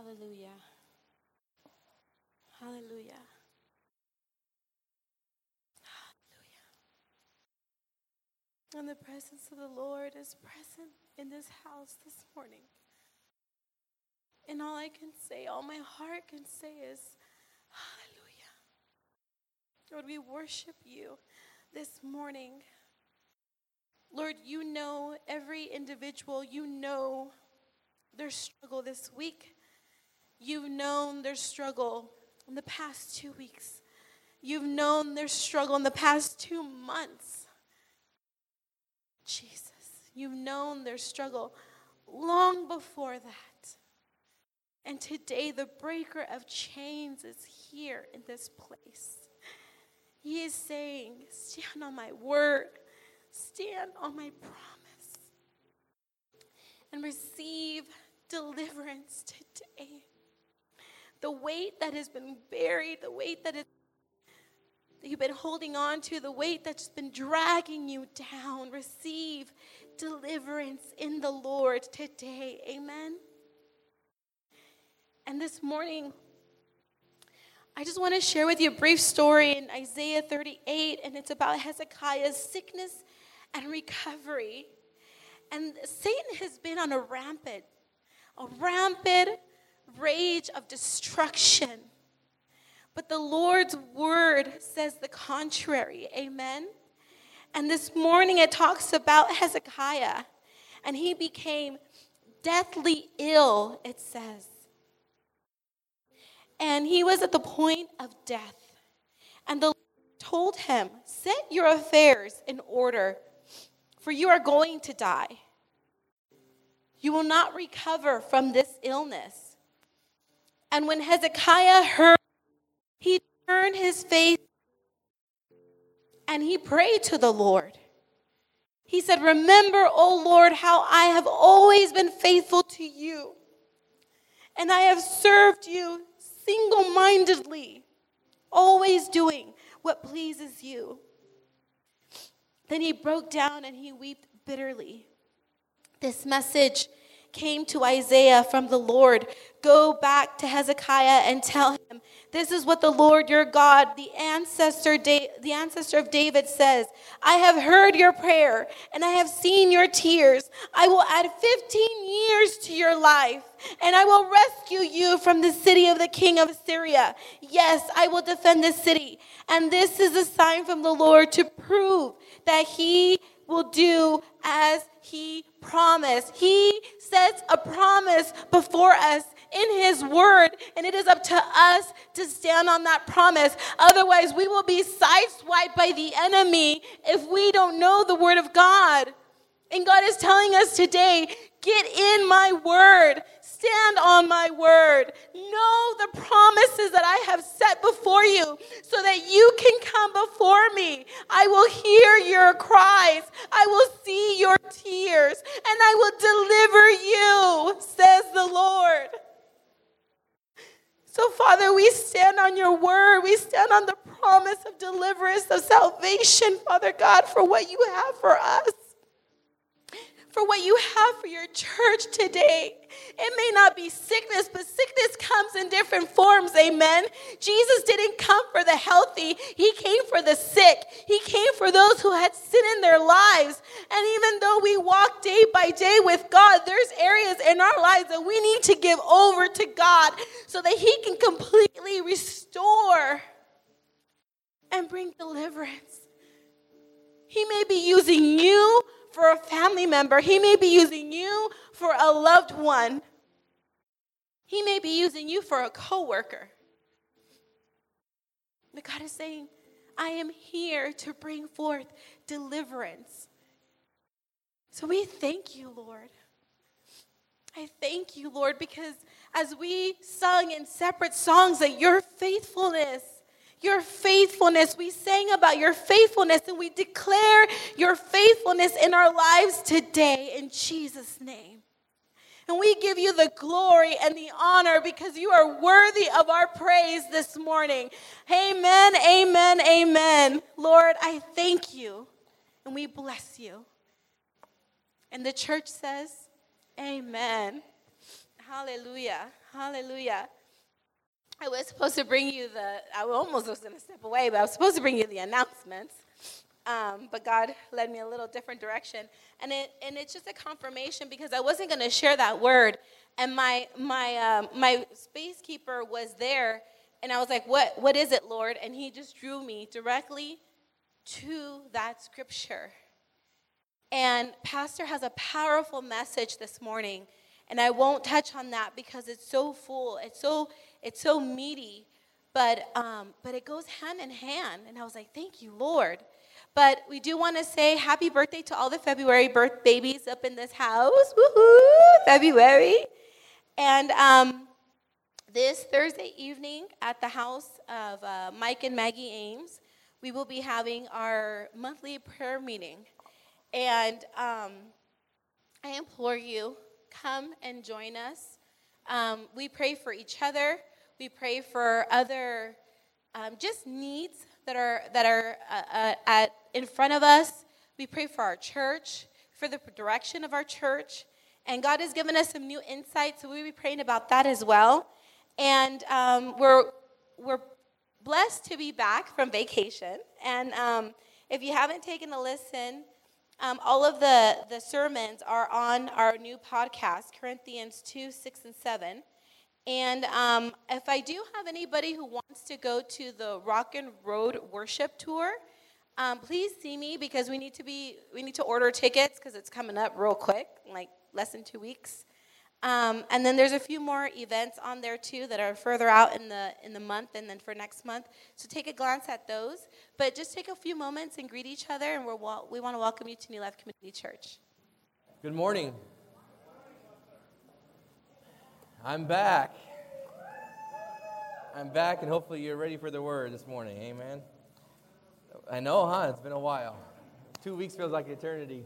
Hallelujah. Hallelujah. Hallelujah. And the presence of the Lord is present in this house this morning. And all I can say, all my heart can say is, Hallelujah. Lord, we worship you this morning. Lord, you know every individual, you know their struggle this week. You've known their struggle in the past two weeks. You've known their struggle in the past two months. Jesus, you've known their struggle long before that. And today, the breaker of chains is here in this place. He is saying, Stand on my word, stand on my promise, and receive deliverance today the weight that has been buried, the weight that, is, that you've been holding on to, the weight that's been dragging you down. Receive deliverance in the Lord today. Amen. And this morning, I just want to share with you a brief story in Isaiah 38, and it's about Hezekiah's sickness and recovery. And Satan has been on a rampant, a rampant rage of destruction. But the Lord's word says the contrary. Amen. And this morning it talks about Hezekiah, and he became deathly ill, it says. And he was at the point of death. And the Lord told him, Set your affairs in order, for you are going to die. You will not recover from this illness. And when Hezekiah heard, he turned his face and he prayed to the Lord. He said, Remember, O Lord, how I have always been faithful to you, and I have served you single mindedly, always doing what pleases you. Then he broke down and he wept bitterly. This message came to Isaiah from the Lord Go back to Hezekiah and tell him, This is what the Lord your God, the ancestor, the ancestor of David, says I have heard your prayer and I have seen your tears. I will add 15 years to your life and I will rescue you from the city of the king of Assyria. Yes, I will defend this city. And this is a sign from the Lord to prove that he will do as he promised. He sets a promise before us in his word, and it is up to us to stand on that promise. Otherwise, we will be sideswiped by the enemy if we don't know the word of God. And God is telling us today get in my word, stand on my word, know the promises that I have set before you so that you can come before me. I will hear your cries, I will see your tears, and I will deliver you, says the Lord. So, Father, we stand on your word. We stand on the promise of deliverance, of salvation, Father God, for what you have for us for what you have for your church today. It may not be sickness, but sickness comes in different forms. Amen. Jesus didn't come for the healthy, He came for the sick. He came for those who had sin in their lives. And even though we walk day by day with God, there's areas in our lives that we need to give over to God so that He can completely restore and bring deliverance. He may be using you for a family member. He may be using you for a loved one. He may be using you for a coworker. But God is saying, I am here to bring forth deliverance. So we thank you, Lord. I thank you, Lord, because as we sung in separate songs that your faithfulness your faithfulness. We sang about your faithfulness and we declare your faithfulness in our lives today in Jesus' name. And we give you the glory and the honor because you are worthy of our praise this morning. Amen, amen, amen. Lord, I thank you and we bless you. And the church says, Amen. Hallelujah. Hallelujah. I was supposed to bring you the, I almost was going to step away, but I was supposed to bring you the announcements. Um, but God led me a little different direction. And, it, and it's just a confirmation because I wasn't going to share that word. And my, my, um, my space keeper was there. And I was like, what, what is it, Lord? And he just drew me directly to that scripture. And Pastor has a powerful message this morning. And I won't touch on that because it's so full. It's so, it's so meaty. But, um, but it goes hand in hand. And I was like, thank you, Lord. But we do want to say happy birthday to all the February birth babies up in this house. Woohoo! February. And um, this Thursday evening at the house of uh, Mike and Maggie Ames, we will be having our monthly prayer meeting. And um, I implore you, come and join us. Um, we pray for each other. We pray for other um, just needs that are that are uh, uh, at in front of us. We pray for our church, for the direction of our church. And God has given us some new insights, so we'll be praying about that as well. And um, we're, we're blessed to be back from vacation. And um, if you haven't taken a listen, um, all of the, the sermons are on our new podcast, Corinthians 2, 6, and 7. And um, if I do have anybody who wants to go to the Rock and Road Worship Tour, um, please see me because we need to be we need to order tickets because it's coming up real quick, like less than two weeks. Um, and then there's a few more events on there too that are further out in the in the month and then for next month. So take a glance at those. But just take a few moments and greet each other, and we're we want to welcome you to New Life Community Church. Good morning. I'm back. I'm back, and hopefully you're ready for the word this morning. Amen. I know, huh? It's been a while. Two weeks feels like eternity.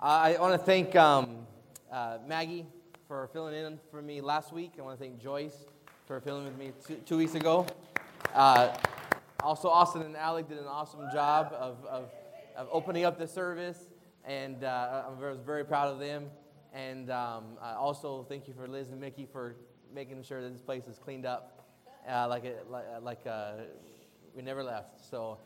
I want to thank um, uh, Maggie for filling in for me last week. I want to thank Joyce for filling with me two, two weeks ago. Uh, also, Austin and Alec did an awesome job of, of, of opening up the service, and uh, I was very proud of them. And um, also, thank you for Liz and Mickey for making sure that this place is cleaned up uh, like, it, like, like uh, we never left. So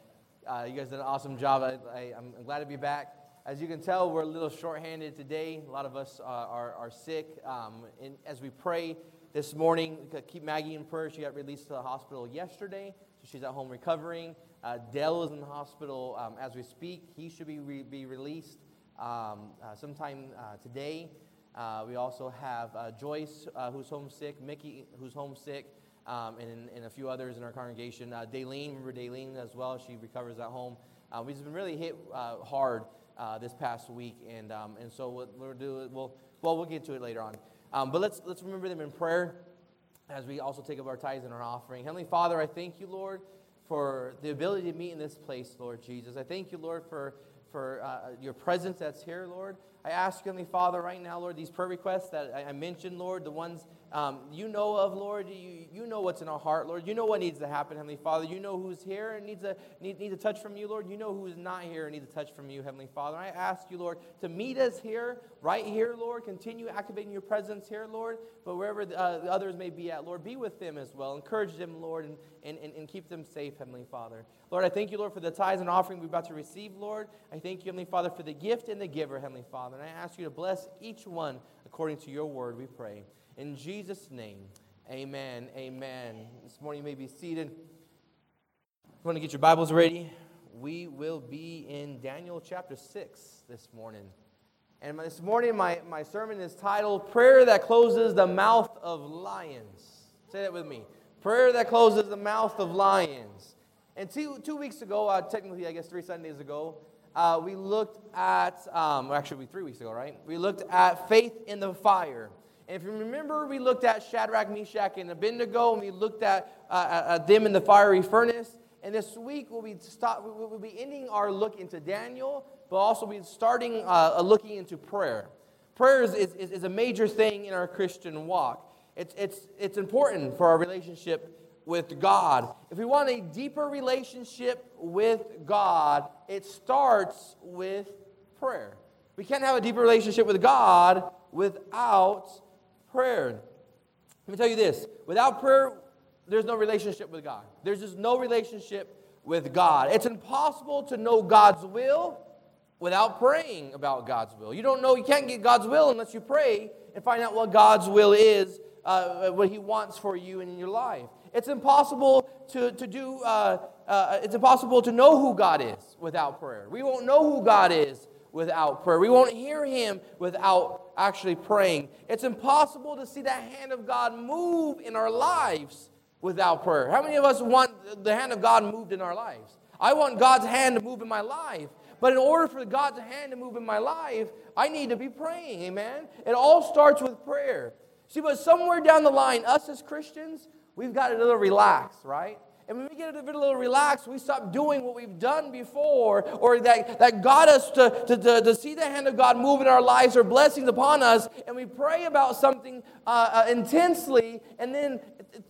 uh, you guys did an awesome job. I, am glad to be back. As you can tell, we're a little short-handed today. A lot of us uh, are, are sick. Um, and as we pray this morning, keep Maggie in prayer. She got released to the hospital yesterday, so she's at home recovering. Uh, Dell is in the hospital um, as we speak. He should be, re- be released um, uh, sometime uh, today. Uh, we also have Joyce, who's homesick, Mickey, who's homesick um, and, and, a few others in our congregation. Uh, remember Daleen as well? She recovers at home. We've been really hit uh, hard uh, this past week, and, um, and so what we'll do, we'll, well, we'll get to it later on. Um, but let's, let's remember them in prayer as we also take up our tithes and our offering. Heavenly Father, I thank you, Lord, for the ability to meet in this place, Lord Jesus. I thank you, Lord, for, for uh, your presence that's here, Lord. I ask you, Heavenly Father, right now, Lord, these prayer requests that I, I mentioned, Lord, the ones um, you know of, Lord. You, you know what's in our heart, Lord. You know what needs to happen, Heavenly Father. You know who's here and needs a, need, needs a touch from you, Lord. You know who's not here and needs a touch from you, Heavenly Father. I ask you, Lord, to meet us here, right here, Lord. Continue activating your presence here, Lord. But wherever the, uh, the others may be at, Lord, be with them as well. Encourage them, Lord, and, and, and, and keep them safe, Heavenly Father. Lord, I thank you, Lord, for the tithes and offering we're about to receive, Lord. I thank you, Heavenly Father, for the gift and the giver, Heavenly Father. And I ask you to bless each one according to your word, we pray. In Jesus' name. Amen. Amen. This morning you may be seated. You want to get your Bibles ready? We will be in Daniel chapter 6 this morning. And this morning, my, my sermon is titled Prayer That Closes the Mouth of Lions. Say that with me. Prayer that closes the mouth of lions. And two, two weeks ago, uh, technically, I guess three Sundays ago, uh, we looked at, um, actually, three weeks ago, right? We looked at faith in the fire. And if you remember, we looked at Shadrach, Meshach, and Abednego, and we looked at, uh, at them in the fiery furnace. And this week, we'll be, stop, we'll be ending our look into Daniel, but also be starting uh, looking into prayer. Prayer is, is, is a major thing in our Christian walk. It's, it's, it's important for our relationship with God. If we want a deeper relationship with God, it starts with prayer. We can't have a deeper relationship with God without prayer. Let me tell you this without prayer, there's no relationship with God. There's just no relationship with God. It's impossible to know God's will without praying about God's will. You don't know, you can't get God's will unless you pray and find out what God's will is, uh, what He wants for you and in your life. It's impossible to, to do, uh, uh, it's impossible to know who God is without prayer. We won't know who God is without prayer. We won't hear Him without actually praying. It's impossible to see the hand of God move in our lives without prayer. How many of us want the hand of God moved in our lives? I want God's hand to move in my life. But in order for God's hand to move in my life, I need to be praying, amen? It all starts with prayer. See, but somewhere down the line, us as Christians, we've got a little relaxed, right? And when we get a little relaxed, we stop doing what we've done before or that, that got us to, to, to, to see the hand of God move in our lives or blessings upon us. And we pray about something uh, uh, intensely, and then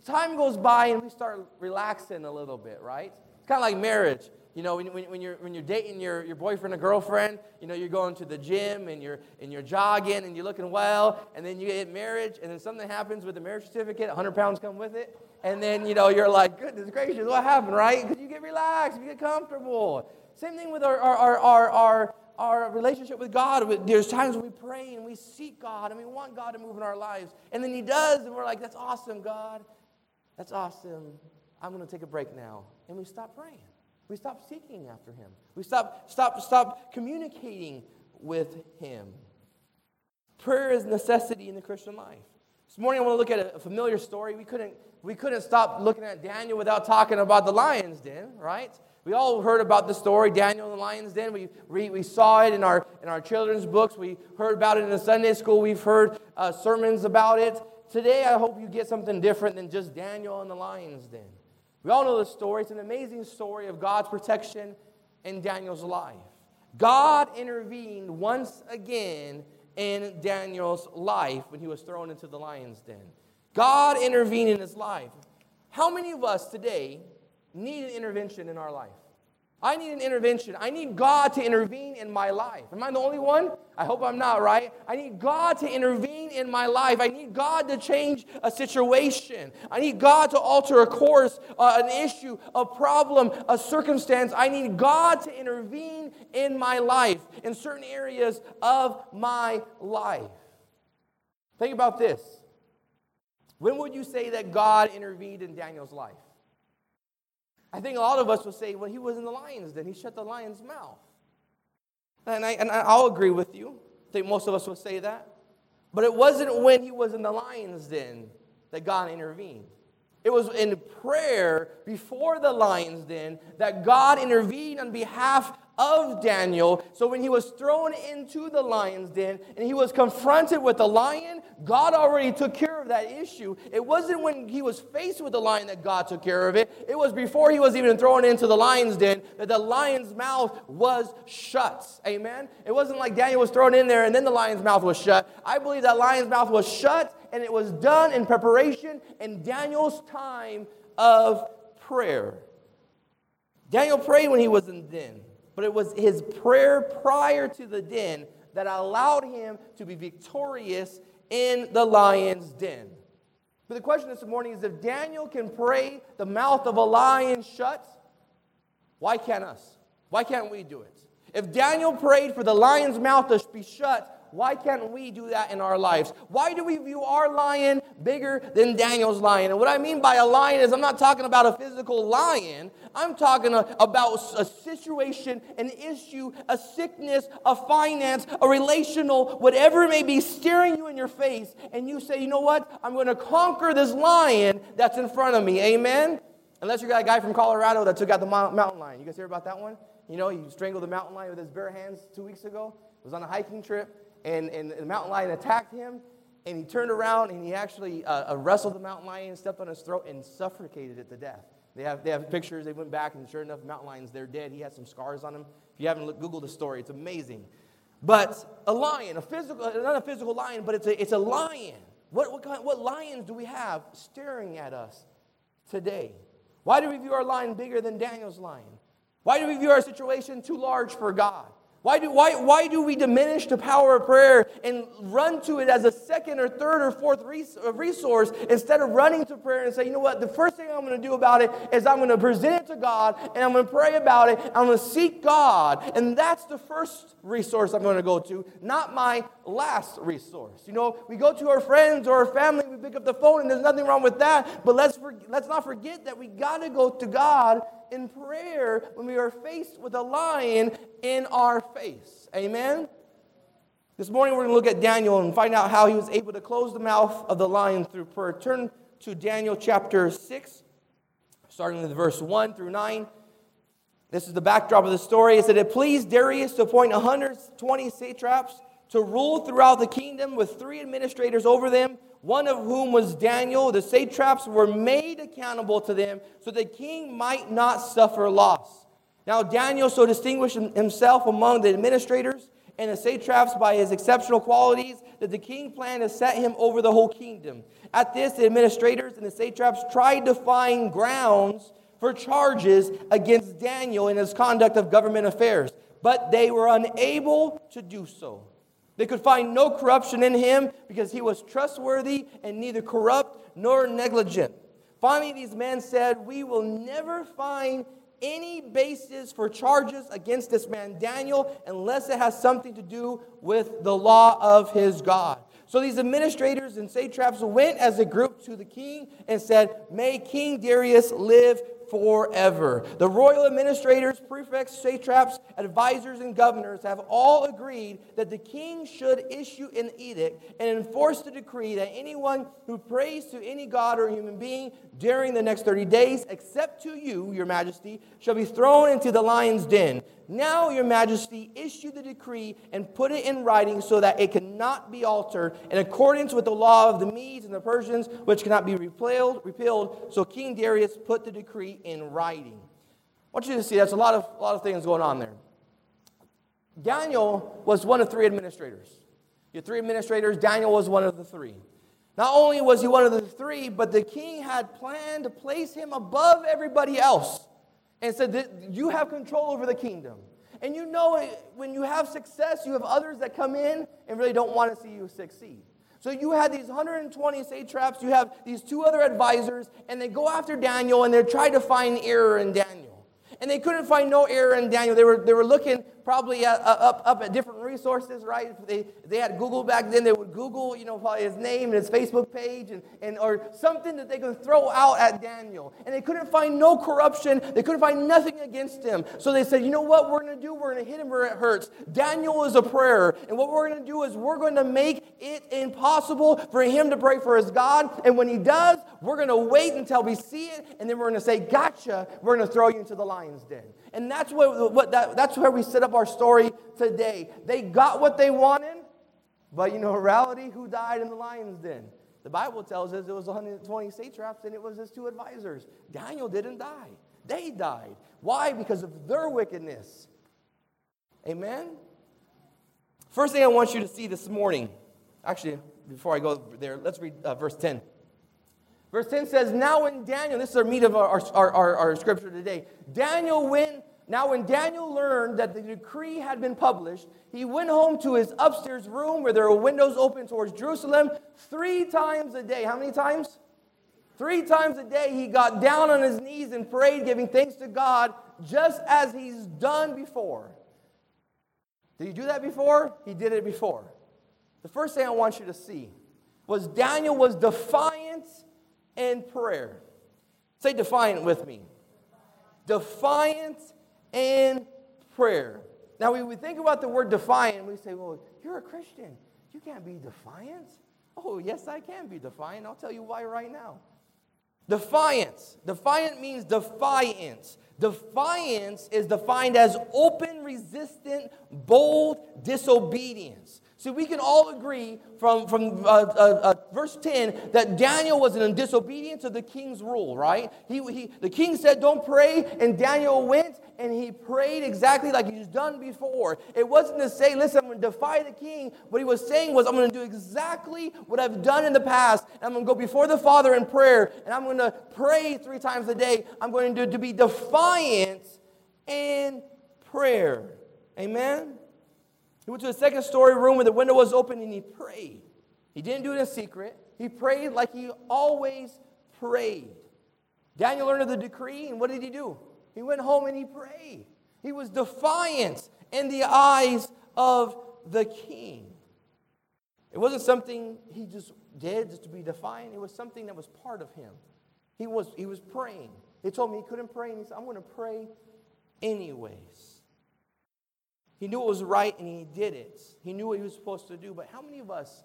time goes by and we start relaxing a little bit, right? It's kind of like marriage. You know, when, when, when, you're, when you're dating your, your boyfriend or girlfriend, you know, you're going to the gym and you're, and you're jogging and you're looking well, and then you get marriage, and then something happens with the marriage certificate, 100 pounds come with it, and then, you know, you're like, goodness gracious, what happened, right? Because you get relaxed, you get comfortable. Same thing with our, our, our, our, our, relationship with God. There's times when we pray and we seek God and we want God to move in our lives. And then He does, and we're like, that's awesome, God. That's awesome. I'm going to take a break now. And we stop praying. We stop seeking after him. We stop, stop, stop communicating with him. Prayer is necessity in the Christian life. This morning I want to look at a familiar story. We couldn't, we couldn't stop looking at Daniel without talking about the lion's den, right? We all heard about the story, Daniel and the lion's den. We, we, we saw it in our, in our children's books. We heard about it in the Sunday school. We've heard uh, sermons about it. Today, I hope you get something different than just Daniel and the lion's den. We all know the story. It's an amazing story of God's protection in Daniel's life. God intervened once again in Daniel's life when he was thrown into the lion's den. God intervened in his life. How many of us today need an intervention in our life? I need an intervention. I need God to intervene in my life. Am I the only one? I hope I'm not, right? I need God to intervene in my life. I need God to change a situation. I need God to alter a course, uh, an issue, a problem, a circumstance. I need God to intervene in my life, in certain areas of my life. Think about this. When would you say that God intervened in Daniel's life? I think a lot of us will say, when he was in the lion's den, he shut the lion's mouth. And, I, and I'll agree with you. I think most of us will say that. But it wasn't when he was in the lion's den that God intervened. It was in prayer before the lion's den that God intervened on behalf of Daniel. So when he was thrown into the lion's den and he was confronted with the lion, God already took care of that issue. It wasn't when he was faced with the lion that God took care of it. It was before he was even thrown into the lion's den that the lion's mouth was shut. Amen. It wasn't like Daniel was thrown in there and then the lion's mouth was shut. I believe that lion's mouth was shut and it was done in preparation in Daniel's time of prayer. Daniel prayed when he was in the den but it was his prayer prior to the den that allowed him to be victorious in the lion's den. But the question this morning is if Daniel can pray the mouth of a lion shut, why can't us? Why can't we do it? If Daniel prayed for the lion's mouth to be shut, why can't we do that in our lives? Why do we view our lion bigger than Daniel's lion? And what I mean by a lion is I'm not talking about a physical lion. I'm talking about a situation, an issue, a sickness, a finance, a relational, whatever it may be staring you in your face. And you say, you know what? I'm going to conquer this lion that's in front of me. Amen? Unless you got a guy from Colorado that took out the mountain lion. You guys hear about that one? You know, he strangled the mountain lion with his bare hands two weeks ago. It was on a hiking trip and, and the mountain lion attacked him, and he turned around and he actually uh, uh, wrestled the mountain lion, stepped on his throat, and suffocated it to death. They have, they have pictures. They went back, and sure enough, the mountain lion's there dead. He has some scars on him. If you haven't looked, Googled the story, it's amazing. But a lion, a physical, not a physical lion, but it's a, it's a lion. What, what, kind, what lions do we have staring at us today? Why do we view our lion bigger than Daniel's lion? Why do we view our situation too large for God? Why do, why, why do we diminish the power of prayer and run to it as a second or third or fourth uh, resource instead of running to prayer and say, you know what, the first thing I'm going to do about it is I'm going to present it to God and I'm going to pray about it. I'm going to seek God. And that's the first resource I'm going to go to, not my last resource. You know, we go to our friends or our family, we pick up the phone, and there's nothing wrong with that. But let's, let's not forget that we got to go to God in prayer when we are faced with a lion in our face. Amen? This morning we're going to look at Daniel and find out how he was able to close the mouth of the lion through prayer. Turn to Daniel chapter 6, starting with verse 1 through 9. This is the backdrop of the story. It said, It pleased Darius to appoint 120 satraps to rule throughout the kingdom with three administrators over them one of whom was Daniel. The satraps were made accountable to them so the king might not suffer loss. Now, Daniel so distinguished himself among the administrators and the satraps by his exceptional qualities that the king planned to set him over the whole kingdom. At this, the administrators and the satraps tried to find grounds for charges against Daniel in his conduct of government affairs, but they were unable to do so. They could find no corruption in him because he was trustworthy and neither corrupt nor negligent. Finally, these men said, We will never find any basis for charges against this man Daniel unless it has something to do with the law of his God. So these administrators and satraps went as a group to the king and said, May King Darius live forever. The royal administrators, prefects, satraps, advisors, and governors have all agreed that the king should issue an edict and enforce the decree that anyone who prays to any god or human being during the next 30 days, except to you, your majesty, shall be thrown into the lion's den. Now, your majesty, issue the decree and put it in writing so that it cannot be altered in accordance with the law of the Medes and the Persians, which cannot be repealed. repealed. So King Darius put the decree in writing. I want you to see that's a lot of, a lot of things going on there. Daniel was one of three administrators. Your three administrators, Daniel was one of the three. Not only was he one of the three, but the king had planned to place him above everybody else and said that you have control over the kingdom. And you know, it, when you have success, you have others that come in and really don't want to see you succeed. So you had these 120 satraps, you have these two other advisors, and they go after Daniel and they're trying to find error in Daniel. And they couldn't find no error in Daniel. They were, they were looking probably at, uh, up, up at different resources, right? They, they had Google back then, they would Google, you know, probably his name and his Facebook page and, and or something that they could throw out at Daniel. And they couldn't find no corruption. They couldn't find nothing against him. So they said, you know what we're going to do? We're going to hit him where it hurts. Daniel is a prayer. And what we're going to do is we're going to make it impossible for him to pray for his God. And when he does, we're going to wait until we see it. And then we're going to say, gotcha. We're going to throw you into the lion's den. And that's, what, what that, that's where we set up our story today. They got what they wanted, but you know, reality, who died in the lion's den? The Bible tells us it was 120 satraps and it was his two advisors. Daniel didn't die, they died. Why? Because of their wickedness. Amen? First thing I want you to see this morning, actually, before I go there, let's read uh, verse 10. Verse 10 says, Now when Daniel, this is our meat of our, our, our, our scripture today, Daniel went now, when Daniel learned that the decree had been published, he went home to his upstairs room where there were windows open towards Jerusalem three times a day. How many times? Three times a day, he got down on his knees and prayed, giving thanks to God, just as he's done before. Did he do that before? He did it before. The first thing I want you to see was Daniel was defiant in prayer. Say defiant with me. Defiant and prayer. Now, when we think about the word defiant, we say, well, you're a Christian. You can't be defiant. Oh, yes, I can be defiant. I'll tell you why right now. Defiance. Defiant means defiance. Defiance is defined as open, resistant, bold disobedience. See, we can all agree from, from uh, uh, uh, verse 10 that Daniel was in disobedience of the king's rule, right? He, he, the king said, Don't pray, and Daniel went and he prayed exactly like he's done before. It wasn't to say, Listen, I'm going to defy the king. What he was saying was, I'm going to do exactly what I've done in the past. And I'm going to go before the Father in prayer, and I'm going to pray three times a day. I'm going to, to be defiant in prayer. Amen? He went to a second story room where the window was open and he prayed. He didn't do it in secret. He prayed like he always prayed. Daniel learned of the decree, and what did he do? He went home and he prayed. He was defiant in the eyes of the king. It wasn't something he just did just to be defiant, it was something that was part of him. He was, he was praying. They told me he couldn't pray, and he said, I'm going to pray anyways. He knew it was right and he did it. He knew what he was supposed to do. But how many of us,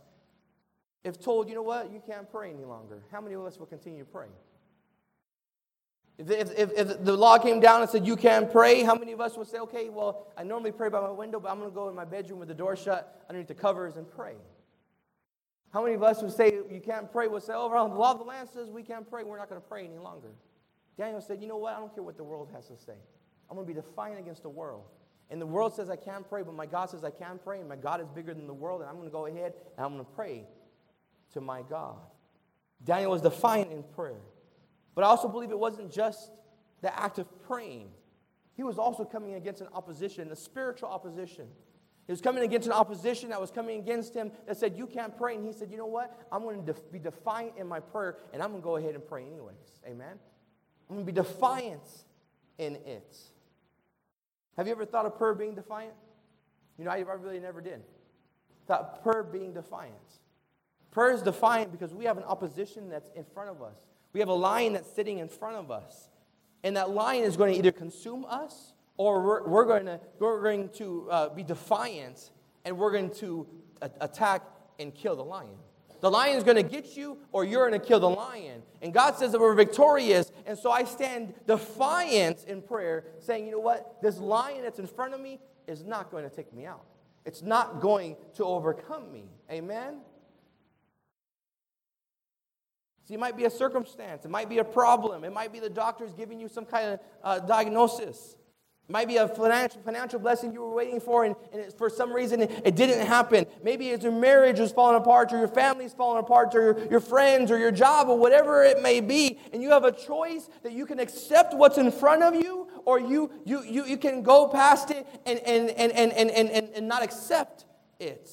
if told, you know what, you can't pray any longer, how many of us will continue to pray? If, if, if, the law came down and said you can't pray, how many of us would say, okay, well, I normally pray by my window, but I'm going to go in my bedroom with the door shut underneath the covers and pray? How many of us would say you can't pray would say, oh, well, the law of the land says we can't pray, we're not going to pray any longer? Daniel said, you know what, I don't care what the world has to say. I'm going to be defiant against the world. And the world says I can't pray, but my God says I can pray, and my God is bigger than the world, and I'm going to go ahead and I'm going to pray to my God. Daniel was defiant in prayer. But I also believe it wasn't just the act of praying, he was also coming against an opposition, a spiritual opposition. He was coming against an opposition that was coming against him that said, You can't pray. And he said, You know what? I'm going to def- be defiant in my prayer, and I'm going to go ahead and pray anyways. Amen? I'm going to be defiant in it. Have you ever thought of prayer being defiant? You know, I really never did. Thought prayer being defiant. Prayer is defiant because we have an opposition that's in front of us. We have a lion that's sitting in front of us. And that lion is going to either consume us or we're, we're going to, we're going to uh, be defiant and we're going to a- attack and kill the lion. The lion is going to get you, or you're going to kill the lion. And God says that we're victorious. And so I stand defiant in prayer, saying, you know what? This lion that's in front of me is not going to take me out, it's not going to overcome me. Amen? See, it might be a circumstance, it might be a problem, it might be the doctor's giving you some kind of uh, diagnosis. It might be a financial, financial blessing you were waiting for, and, and for some reason it, it, didn't happen. Maybe it's your marriage was falling apart, or your family's falling apart, or your, your friends, or your job, or whatever it may be, and you have a choice that you can accept what's in front of you, or you, you, you, you can go past it and, and, and, and, and, and, and not accept it.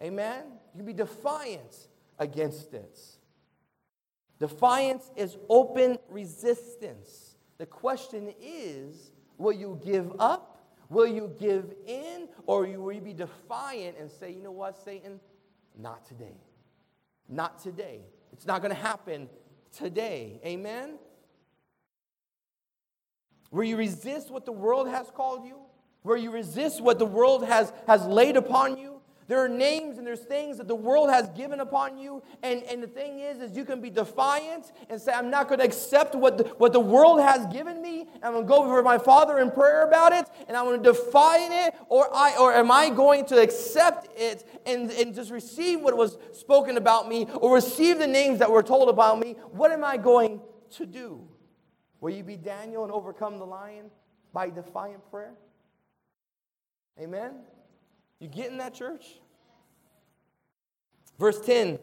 Amen? You can be defiant against it. Defiance is open resistance. The question is will you give up? Will you give in? Or will you be defiant and say, you know what, Satan? Not today. Not today. It's not going to happen today. Amen? Will you resist what the world has called you? Will you resist what the world has, has laid upon you? There are names and there's things that the world has given upon you. And, and the thing is, is you can be defiant and say, I'm not going to accept what the, what the world has given me. I'm going to go before my father in prayer about it and I'm going to defy it. Or, I, or am I going to accept it and, and just receive what was spoken about me or receive the names that were told about me? What am I going to do? Will you be Daniel and overcome the lion by defiant prayer? Amen? You get in that church? Verse 10,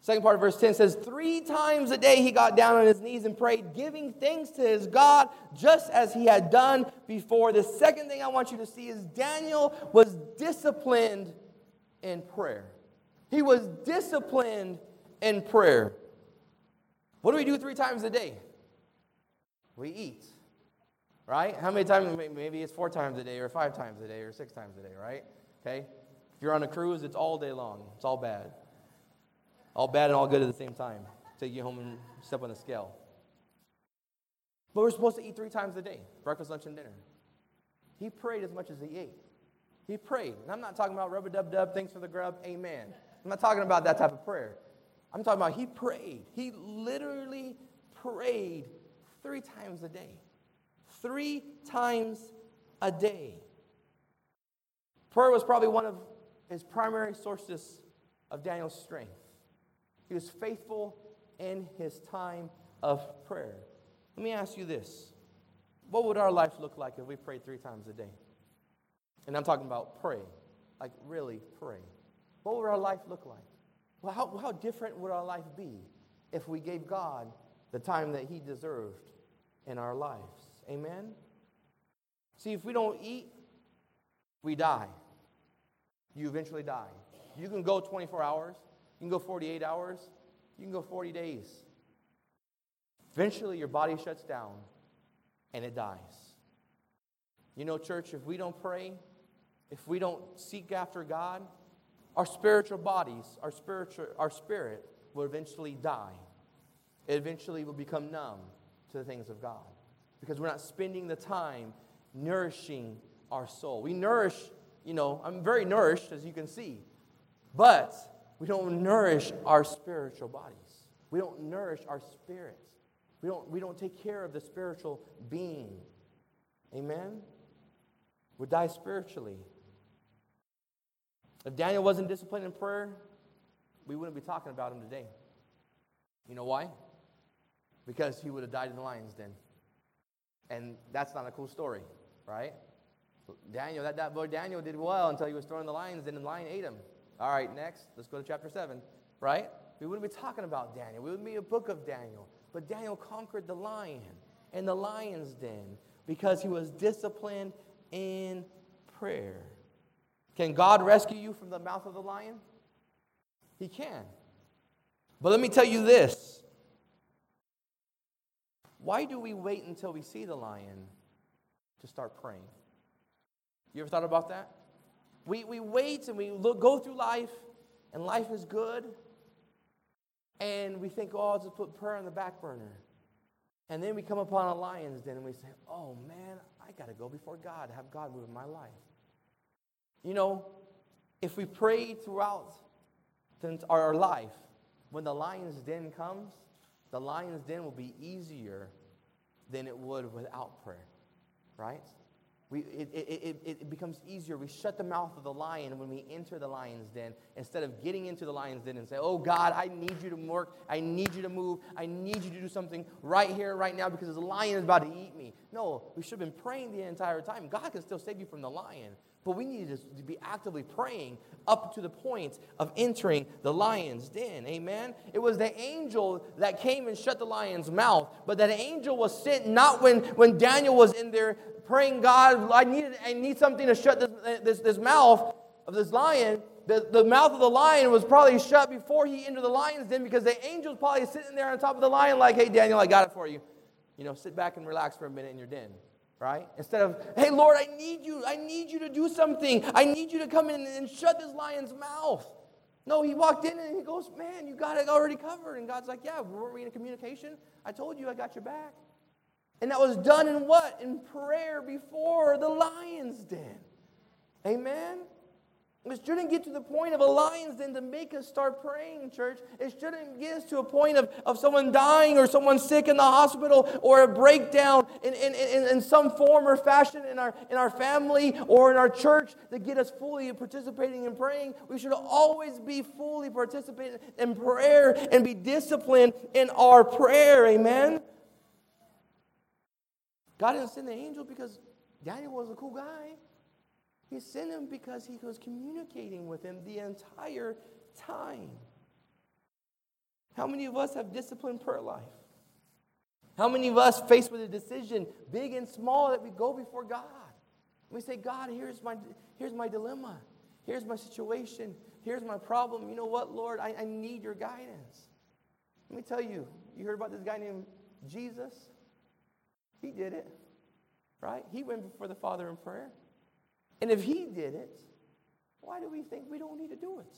second part of verse 10 says, Three times a day he got down on his knees and prayed, giving thanks to his God, just as he had done before. The second thing I want you to see is Daniel was disciplined in prayer. He was disciplined in prayer. What do we do three times a day? We eat, right? How many times? Maybe it's four times a day, or five times a day, or six times a day, right? Okay? If you're on a cruise, it's all day long. It's all bad. All bad and all good at the same time. Take you home and step on the scale. But we're supposed to eat three times a day breakfast, lunch, and dinner. He prayed as much as he ate. He prayed. And I'm not talking about rub a dub dub, thanks for the grub, amen. I'm not talking about that type of prayer. I'm talking about he prayed. He literally prayed three times a day. Three times a day. Prayer was probably one of his primary sources of Daniel's strength. He was faithful in his time of prayer. Let me ask you this What would our life look like if we prayed three times a day? And I'm talking about pray, like really pray. What would our life look like? Well, how, how different would our life be if we gave God the time that He deserved in our lives? Amen? See, if we don't eat, we die. You eventually die. You can go 24 hours, you can go 48 hours, you can go 40 days. Eventually, your body shuts down and it dies. You know, church, if we don't pray, if we don't seek after God, our spiritual bodies, our spiritual, our spirit will eventually die. It eventually will become numb to the things of God because we're not spending the time nourishing our soul. We nourish, you know, I'm very nourished, as you can see, but we don't nourish our spiritual bodies. We don't nourish our spirits. We don't, we don't take care of the spiritual being. Amen? We die spiritually. If Daniel wasn't disciplined in prayer, we wouldn't be talking about him today. You know why? Because he would have died in the lion's den. And that's not a cool story, right? Daniel, that, that boy Daniel did well until he was thrown in the lions, and the lion ate him. All right, next, let's go to chapter 7, right? We wouldn't be talking about Daniel. We wouldn't be a book of Daniel. But Daniel conquered the lion and the lion's den because he was disciplined in prayer. Can God rescue you from the mouth of the lion? He can. But let me tell you this why do we wait until we see the lion to start praying? You ever thought about that? We, we wait and we look, go through life, and life is good, and we think, oh, I'll just put prayer on the back burner. And then we come upon a lion's den and we say, oh man, I got to go before God, have God move in my life. You know, if we pray throughout our life, when the lion's den comes, the lion's den will be easier than it would without prayer, right? We, it, it, it, it, becomes easier. We shut the mouth of the lion when we enter the lion's den instead of getting into the lion's den and say, Oh God, I need you to work. I need you to move. I need you to do something right here, right now, because the lion is about to eat me. No, we should have been praying the entire time. God can still save you from the lion. But we need to be actively praying up to the point of entering the lion's den. Amen? It was the angel that came and shut the lion's mouth. But that angel was sent not when, when Daniel was in there praying, God, I need, I need something to shut this, this, this mouth of this lion. The, the mouth of the lion was probably shut before he entered the lion's den because the angel's probably sitting there on top of the lion, like, hey, Daniel, I got it for you. You know, sit back and relax for a minute in your den right? Instead of, hey, Lord, I need you. I need you to do something. I need you to come in and shut this lion's mouth. No, he walked in and he goes, man, you got it already covered. And God's like, yeah, weren't we in communication? I told you I got your back. And that was done in what? In prayer before the lion's den. Amen? It shouldn't get to the point of a lion's den to make us start praying, church. It shouldn't get us to a point of, of someone dying or someone sick in the hospital or a breakdown in, in, in, in some form or fashion in our, in our family or in our church to get us fully participating in praying. We should always be fully participating in prayer and be disciplined in our prayer. Amen? God didn't send the angel because Daniel was a cool guy. He sent him because he was communicating with him the entire time. How many of us have disciplined prayer life? How many of us faced with a decision, big and small, that we go before God? We say, God, here's my, here's my dilemma. Here's my situation. Here's my problem. You know what, Lord? I, I need your guidance. Let me tell you, you heard about this guy named Jesus? He did it, right? He went before the Father in prayer. And if he did it, why do we think we don't need to do it?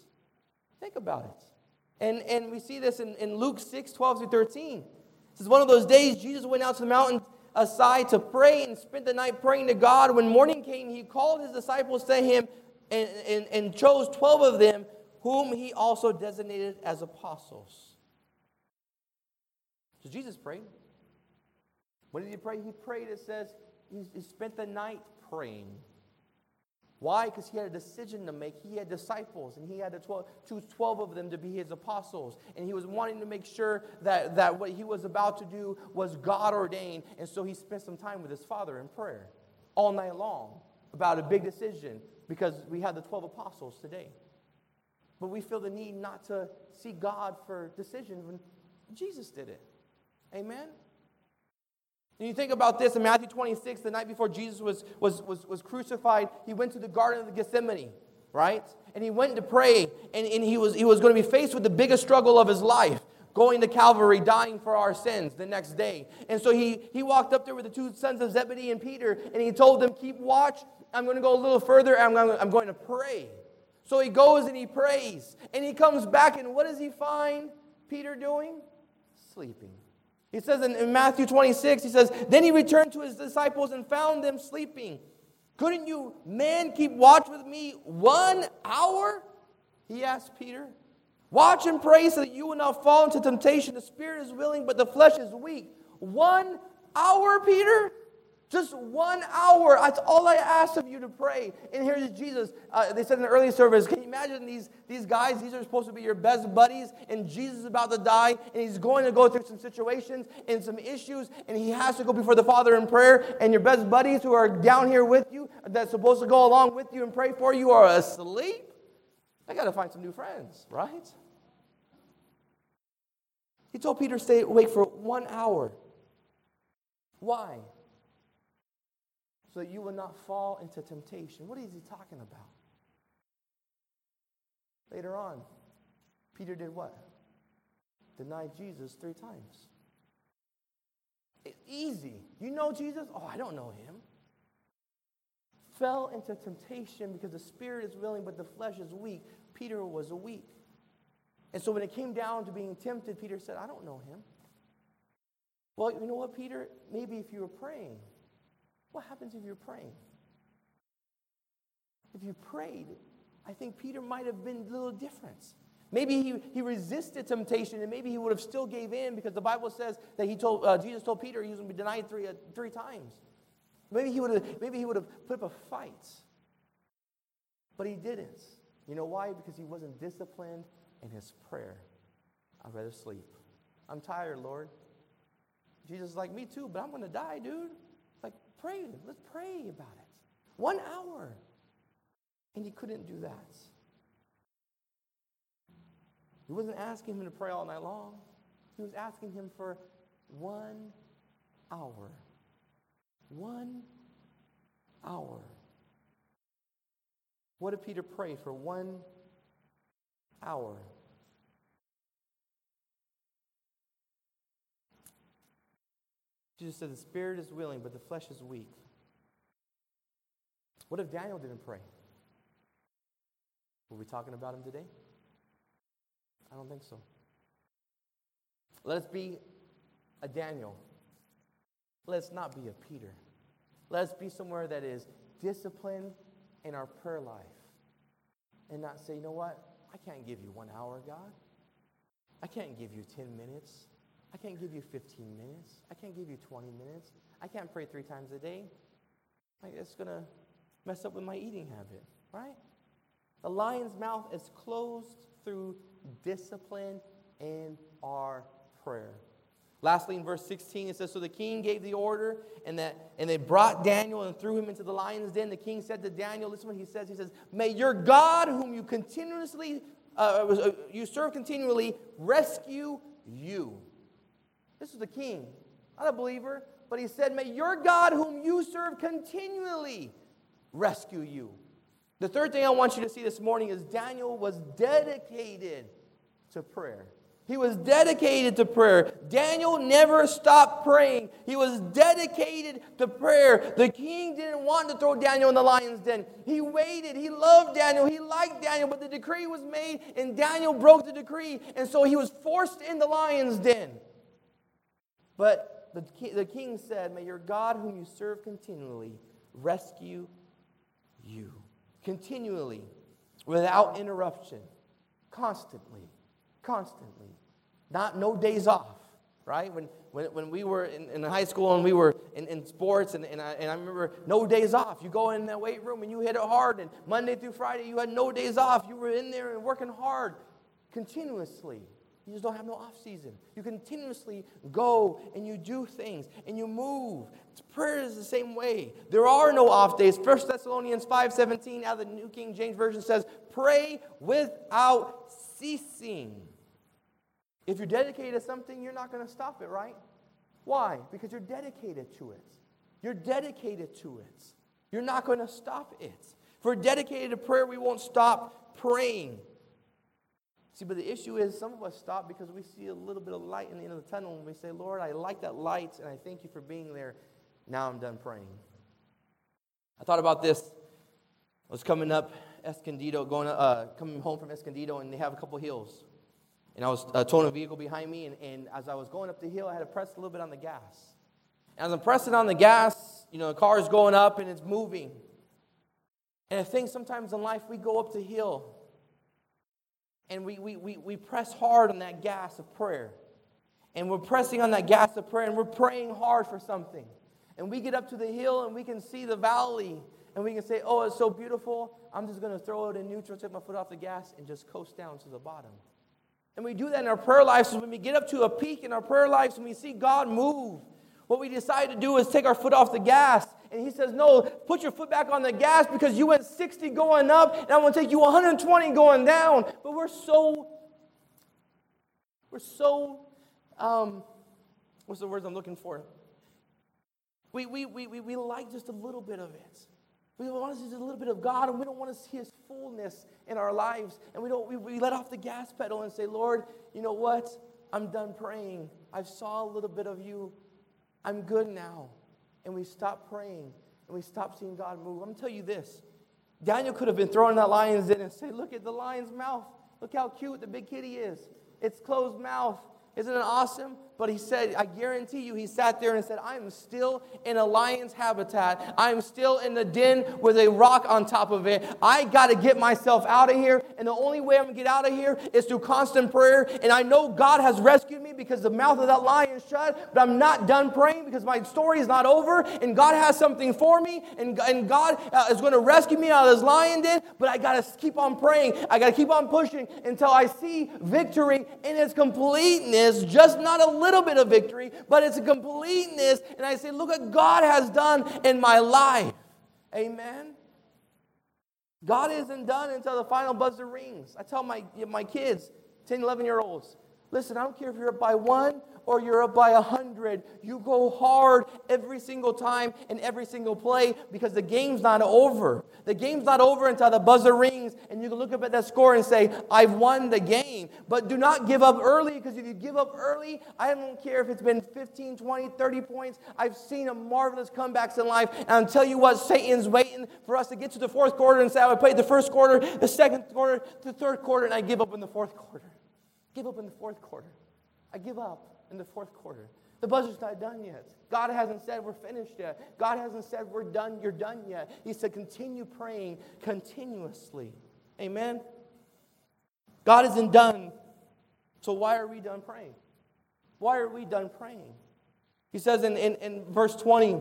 Think about it. And, and we see this in, in Luke 6 12 through 13. This is one of those days Jesus went out to the mountain aside to pray and spent the night praying to God. When morning came, he called his disciples to him and, and, and chose 12 of them, whom he also designated as apostles. So Jesus prayed. What did he pray? He prayed, it says, he, spent the night praying. Why? Because he had a decision to make. He had disciples, and he had to 12, choose 12 of them to be his apostles. And he was wanting to make sure that, that what he was about to do was God ordained. And so he spent some time with his father in prayer all night long about a big decision because we have the 12 apostles today. But we feel the need not to see God for decisions when Jesus did it. Amen? And you think about this in Matthew 26, the night before Jesus was, was, was, was crucified, he went to the Garden of Gethsemane. right? And he went to pray, and, and he, was, he was going to be faced with the biggest struggle of his life going to Calvary, dying for our sins the next day. And so he, he walked up there with the two sons of Zebedee and Peter, and he told them, Keep watch. I'm going to go a little further, and I'm, I'm going to pray. So he goes and he prays, and he comes back, and what does he find Peter doing? Sleeping. He says in, in Matthew 26, he says, Then he returned to his disciples and found them sleeping. Couldn't you, man, keep watch with me one hour? He asked Peter. Watch and pray so that you will not fall into temptation. The spirit is willing, but the flesh is weak. One hour, Peter? Just one hour. That's all I ask of you to pray. And here's Jesus. Uh, they said in the early service, can you imagine these, these guys? These are supposed to be your best buddies, and Jesus is about to die, and he's going to go through some situations and some issues, and he has to go before the Father in prayer. And your best buddies who are down here with you, that's supposed to go along with you and pray for you, are asleep. I got to find some new friends, right? He told Peter stay awake for one hour. Why? So that you will not fall into temptation. What is he talking about? Later on, Peter did what? Denied Jesus three times. It's easy. You know Jesus? Oh, I don't know him. Fell into temptation because the spirit is willing, but the flesh is weak. Peter was weak. And so when it came down to being tempted, Peter said, I don't know him. Well, you know what, Peter? Maybe if you were praying, what happens if you're praying? If you prayed, I think Peter might have been a little different. Maybe he, he resisted temptation and maybe he would have still gave in because the Bible says that he told, uh, Jesus told Peter he was going to be denied three, uh, three times. Maybe he, would have, maybe he would have put up a fight. But he didn't. You know why? Because he wasn't disciplined in his prayer. I'd rather sleep. I'm tired, Lord. Jesus is like, me too, but I'm going to die, dude. Pray. Let's pray about it. One hour. And he couldn't do that. He wasn't asking him to pray all night long. He was asking him for one hour. One hour. What did Peter pray for one hour? Jesus said, The spirit is willing, but the flesh is weak. What if Daniel didn't pray? Were we talking about him today? I don't think so. Let us be a Daniel. Let's not be a Peter. Let's be somewhere that is disciplined in our prayer life and not say, you know what? I can't give you one hour, God. I can't give you 10 minutes. I can't give you 15 minutes. I can't give you 20 minutes. I can't pray three times a day. Like, it's going to mess up with my eating habit, right? The lion's mouth is closed through discipline in our prayer. Lastly, in verse 16, it says, So the king gave the order, and, that, and they brought Daniel and threw him into the lion's den. The king said to Daniel, Listen what he says. He says, May your God, whom you continuously uh, uh you serve continually, rescue you. This is the king, not a believer, but he said, May your God, whom you serve continually, rescue you. The third thing I want you to see this morning is Daniel was dedicated to prayer. He was dedicated to prayer. Daniel never stopped praying. He was dedicated to prayer. The king didn't want to throw Daniel in the lion's den. He waited. He loved Daniel. He liked Daniel, but the decree was made and Daniel broke the decree. And so he was forced in the lion's den. But the, the king said, May your God, whom you serve continually, rescue you. Continually, without interruption, constantly, constantly. Not no days off, right? When, when, when we were in, in high school and we were in, in sports, and, and, I, and I remember no days off. You go in that weight room and you hit it hard, and Monday through Friday you had no days off. You were in there and working hard continuously. You just don't have no off season. You continuously go and you do things and you move. Prayer is the same way. There are no off days. 1 Thessalonians 5:17 out of the New King James Version says, "Pray without ceasing." If you're dedicated to something, you're not going to stop it, right? Why? Because you're dedicated to it. You're dedicated to it. You're not going to stop it. If we're dedicated to prayer, we won't stop praying. See, but the issue is some of us stop because we see a little bit of light in the end of the tunnel and we say, Lord, I like that light and I thank you for being there. Now I'm done praying. I thought about this. I was coming up Escondido, going uh, coming home from Escondido, and they have a couple hills. And I was uh, towing a vehicle behind me, and, and as I was going up the hill, I had to press a little bit on the gas. And as I'm pressing on the gas, you know, the car is going up and it's moving. And I think sometimes in life we go up the hill and we, we, we, we press hard on that gas of prayer. And we're pressing on that gas of prayer and we're praying hard for something. And we get up to the hill and we can see the valley and we can say, oh, it's so beautiful. I'm just going to throw it in neutral, take my foot off the gas, and just coast down to the bottom. And we do that in our prayer lives. So when we get up to a peak in our prayer lives and we see God move, what we decide to do is take our foot off the gas. And he says, No, put your foot back on the gas because you went 60 going up, and I'm going to take you 120 going down. But we're so, we're so, um, what's the words I'm looking for? We, we, we, we, we like just a little bit of it. We want to see just a little bit of God, and we don't want to see His fullness in our lives. And we don't. We, we let off the gas pedal and say, "Lord, you know what? I'm done praying. I saw a little bit of You. I'm good now." And we stop praying and we stop seeing God move. I'm gonna tell you this: Daniel could have been thrown in that lion's den and say, "Look at the lion's mouth. Look how cute the big kitty is. It's closed mouth. Isn't it awesome? But he said, I guarantee you, he sat there and said, I am still in a lion's habitat. I am still in the den with a rock on top of it. I got to get myself out of here. And the only way I'm going to get out of here is through constant prayer. And I know God has rescued me because the mouth of that lion is shut. But I'm not done praying because my story is not over. And God has something for me. And, and God uh, is going to rescue me out of this lion den. But I got to keep on praying. I got to keep on pushing until I see victory in its completeness, just not a little little bit of victory, but it's a completeness. And I say, look what God has done in my life. Amen. God isn't done until the final buzzer rings. I tell my, my kids, 10, 11 year olds, listen, I don't care if you're up by one or you're up by a hundred. You go hard every single time and every single play because the game's not over. The game's not over until the buzzer rings and you can look up at that score and say, I've won the game. But do not give up early because if you give up early, I don't care if it's been 15, 20, 30 points. I've seen a marvelous comebacks in life. And I'll tell you what, Satan's waiting for us to get to the fourth quarter and say, I played the first quarter, the second quarter, the third quarter, and I give up in the fourth quarter. Give up in the fourth quarter. I give up in the fourth quarter. The buzzer's not done yet. God hasn't said we're finished yet. God hasn't said we're done, you're done yet. He said continue praying continuously. Amen? God isn't done. So why are we done praying? Why are we done praying? He says in, in, in verse 20,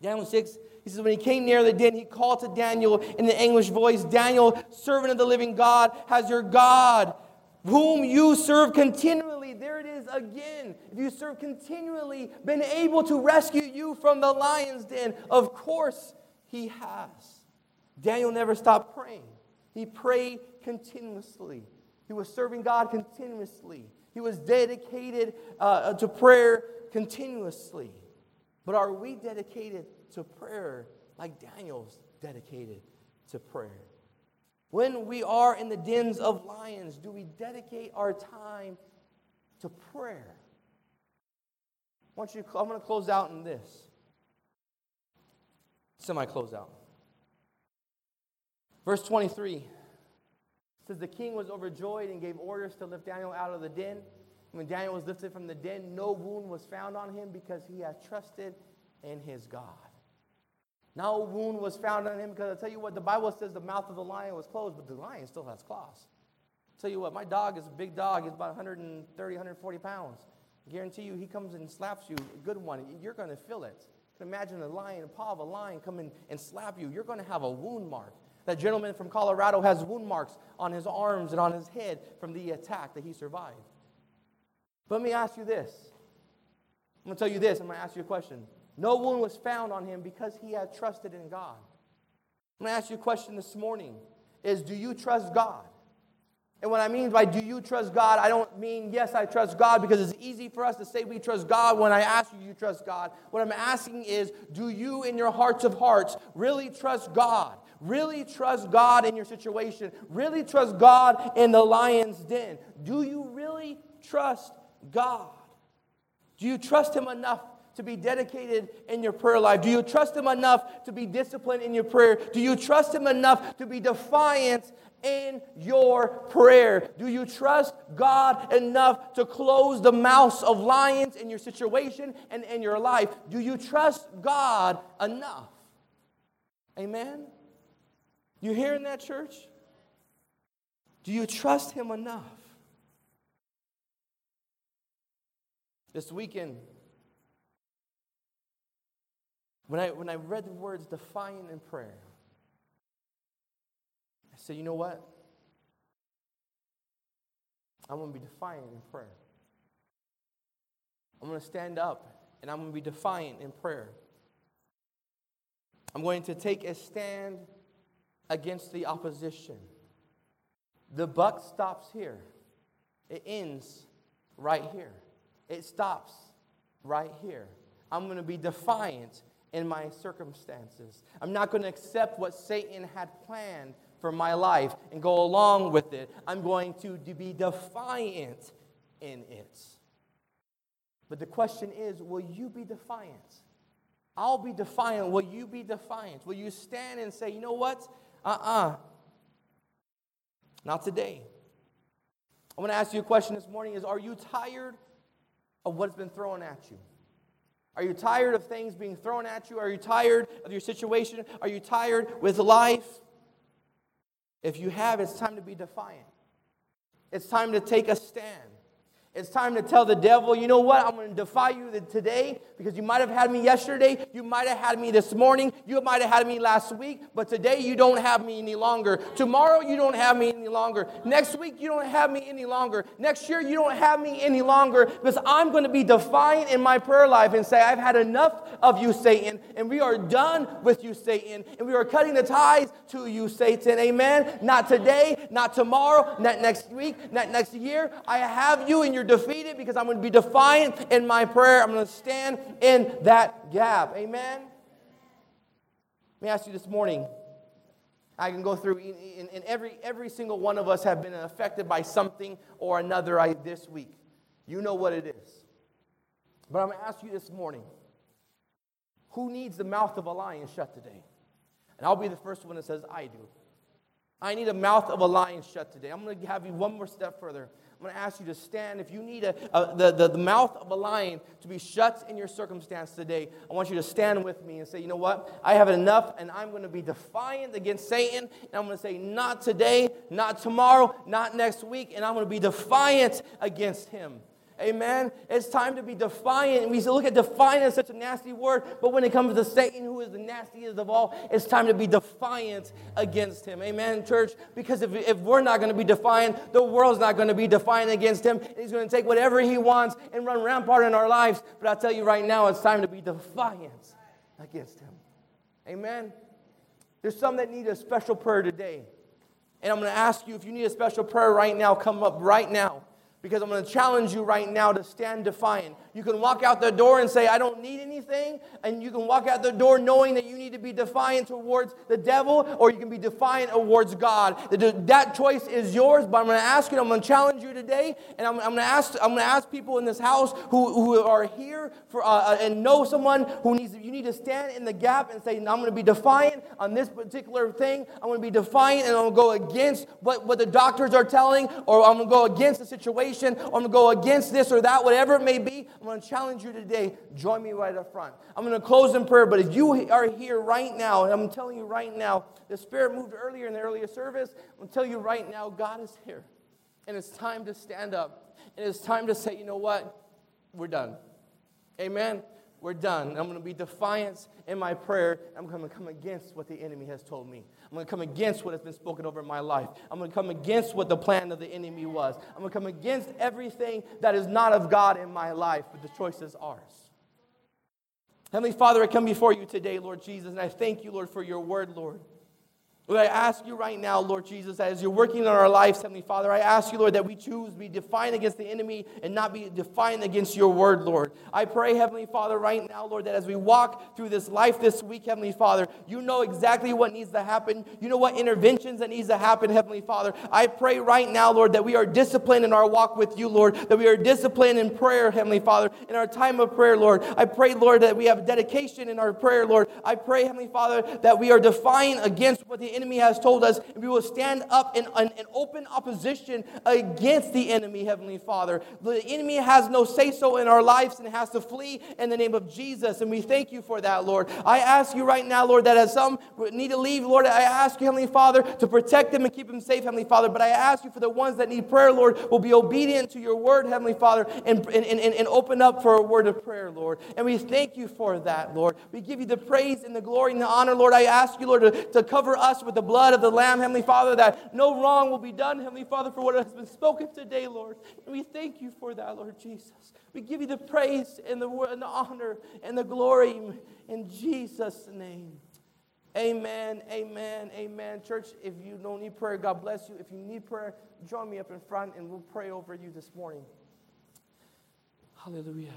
Daniel 6, he says, when he came near the den, he called to Daniel in the English voice, Daniel, servant of the living God, has your God whom you serve continually. There it is again. If you serve continually, been able to rescue you from the lion's den, of course he has. Daniel never stopped praying. He prayed continuously. He was serving God continuously. He was dedicated uh, to prayer continuously. But are we dedicated to prayer like Daniel's dedicated to prayer? When we are in the dens of lions, do we dedicate our time to prayer? I want you to, I'm going to close out in this. Semi close out. Verse 23 says, The king was overjoyed and gave orders to lift Daniel out of the den. When Daniel was lifted from the den, no wound was found on him because he had trusted in his God. No wound was found on him because I tell you what, the Bible says the mouth of the lion was closed, but the lion still has claws. I tell you what, my dog is a big dog. He's about 130, 140 pounds. I guarantee you, he comes and slaps you, a good one. You're going to feel it. Imagine a lion, a paw of a lion come in and slap you. You're going to have a wound mark. That gentleman from Colorado has wound marks on his arms and on his head from the attack that he survived. But let me ask you this. I'm going to tell you this. I'm going to ask you a question. No wound was found on him because he had trusted in God. I'm going to ask you a question this morning is do you trust God? And what I mean by do you trust God, I don't mean yes, I trust God because it's easy for us to say we trust God when I ask you, you trust God. What I'm asking is do you, in your hearts of hearts, really trust God? Really trust God in your situation. Really trust God in the lion's den. Do you really trust God? Do you trust Him enough to be dedicated in your prayer life? Do you trust Him enough to be disciplined in your prayer? Do you trust Him enough to be defiant in your prayer? Do you trust God enough to close the mouths of lions in your situation and in your life? Do you trust God enough? Amen? You hearing that, church? Do you trust Him enough? This weekend, when I, when I read the words defiant in prayer, I said, you know what? I'm going to be defiant in prayer. I'm going to stand up and I'm going to be defiant in prayer. I'm going to take a stand against the opposition. The buck stops here, it ends right here. It stops right here. I'm going to be defiant in my circumstances. I'm not going to accept what Satan had planned for my life and go along with it. I'm going to be defiant in it. But the question is will you be defiant? I'll be defiant. Will you be defiant? Will you stand and say, you know what? Uh uh-uh. uh Not today. I want to ask you a question this morning is are you tired of what's been thrown at you? Are you tired of things being thrown at you? Are you tired of your situation? Are you tired with life? If you have, it's time to be defiant. It's time to take a stand. It's time to tell the devil, you know what? I'm going to defy you today because you might have had me yesterday. You might have had me this morning. You might have had me last week. But today you don't have me any longer. Tomorrow you don't have me any longer. Next week you don't have me any longer. Next year you don't have me any longer because I'm going to be defiant in my prayer life and say, I've had enough of you, Satan. And we are done with you, Satan. And we are cutting the ties to you, Satan. Amen. Not today, not tomorrow, not next week, not next year. I have you in your you're defeated because I'm going to be defiant in my prayer. I'm going to stand in that gap. Amen? Let me ask you this morning. I can go through, and every, every single one of us have been affected by something or another this week. You know what it is. But I'm going to ask you this morning who needs the mouth of a lion shut today? And I'll be the first one that says, I do. I need a mouth of a lion shut today. I'm going to have you one more step further. I'm going to ask you to stand. If you need a, a, the, the, the mouth of a lion to be shut in your circumstance today, I want you to stand with me and say, you know what? I have enough, and I'm going to be defiant against Satan. And I'm going to say, not today, not tomorrow, not next week. And I'm going to be defiant against him. Amen. It's time to be defiant. We look at defiant as such a nasty word, but when it comes to Satan, who is the nastiest of all, it's time to be defiant against him. Amen, church? Because if, if we're not going to be defiant, the world's not going to be defiant against him. He's going to take whatever he wants and run rampart in our lives. But I'll tell you right now, it's time to be defiant against him. Amen. There's some that need a special prayer today. And I'm going to ask you if you need a special prayer right now, come up right now because I'm going to challenge you right now to stand defiant. You can walk out the door and say, I don't need anything. And you can walk out the door knowing that you need to be defiant towards the devil, or you can be defiant towards God. That choice is yours, but I'm going to ask you, I'm going to challenge you today. And I'm, I'm going to ask, I'm going to ask people in this house who, who are here for, uh, uh, and know someone who needs, you need to stand in the gap and say, I'm going to be defiant on this particular thing. I'm going to be defiant and I'm going to go against what, what the doctors are telling, or I'm going to go against the situation, or I'm going to go against this or that, whatever it may be. I'm going to challenge you today. Join me right up front. I'm going to close in prayer, but if you are here right now, and I'm telling you right now, the Spirit moved earlier in the earlier service. I'm going to tell you right now, God is here. And it's time to stand up. And it's time to say, you know what? We're done. Amen. We're done. I'm going to be defiant in my prayer. I'm going to come against what the enemy has told me. I'm going to come against what has been spoken over my life. I'm going to come against what the plan of the enemy was. I'm going to come against everything that is not of God in my life, but the choice is ours. Heavenly Father, I come before you today, Lord Jesus, and I thank you, Lord, for your word, Lord. Lord, I ask you right now, Lord Jesus, as you're working in our lives, Heavenly Father, I ask you, Lord, that we choose to be defiant against the enemy and not be defiant against your word, Lord. I pray, Heavenly Father, right now, Lord, that as we walk through this life this week, Heavenly Father, you know exactly what needs to happen. You know what interventions that needs to happen, Heavenly Father. I pray right now, Lord, that we are disciplined in our walk with you, Lord, that we are disciplined in prayer, Heavenly Father, in our time of prayer, Lord. I pray, Lord, that we have dedication in our prayer, Lord. I pray, Heavenly Father, that we are defiant against what the enemy has told us, and we will stand up in, in open opposition against the enemy, Heavenly Father. The enemy has no say so in our lives and has to flee in the name of Jesus, and we thank you for that, Lord. I ask you right now, Lord, that as some need to leave, Lord, I ask you, Heavenly Father, to protect them and keep them safe, Heavenly Father. But I ask you for the ones that need prayer, Lord, will be obedient to your word, Heavenly Father, and, and, and, and open up for a word of prayer, Lord. And we thank you for that, Lord. We give you the praise and the glory and the honor, Lord. I ask you, Lord, to, to cover us with the blood of the Lamb, Heavenly Father, that no wrong will be done, Heavenly Father, for what has been spoken today, Lord. And we thank you for that, Lord Jesus. We give you the praise and the, and the honor and the glory in Jesus' name. Amen, amen, amen. Church, if you don't need prayer, God bless you. If you need prayer, join me up in front and we'll pray over you this morning. Hallelujah.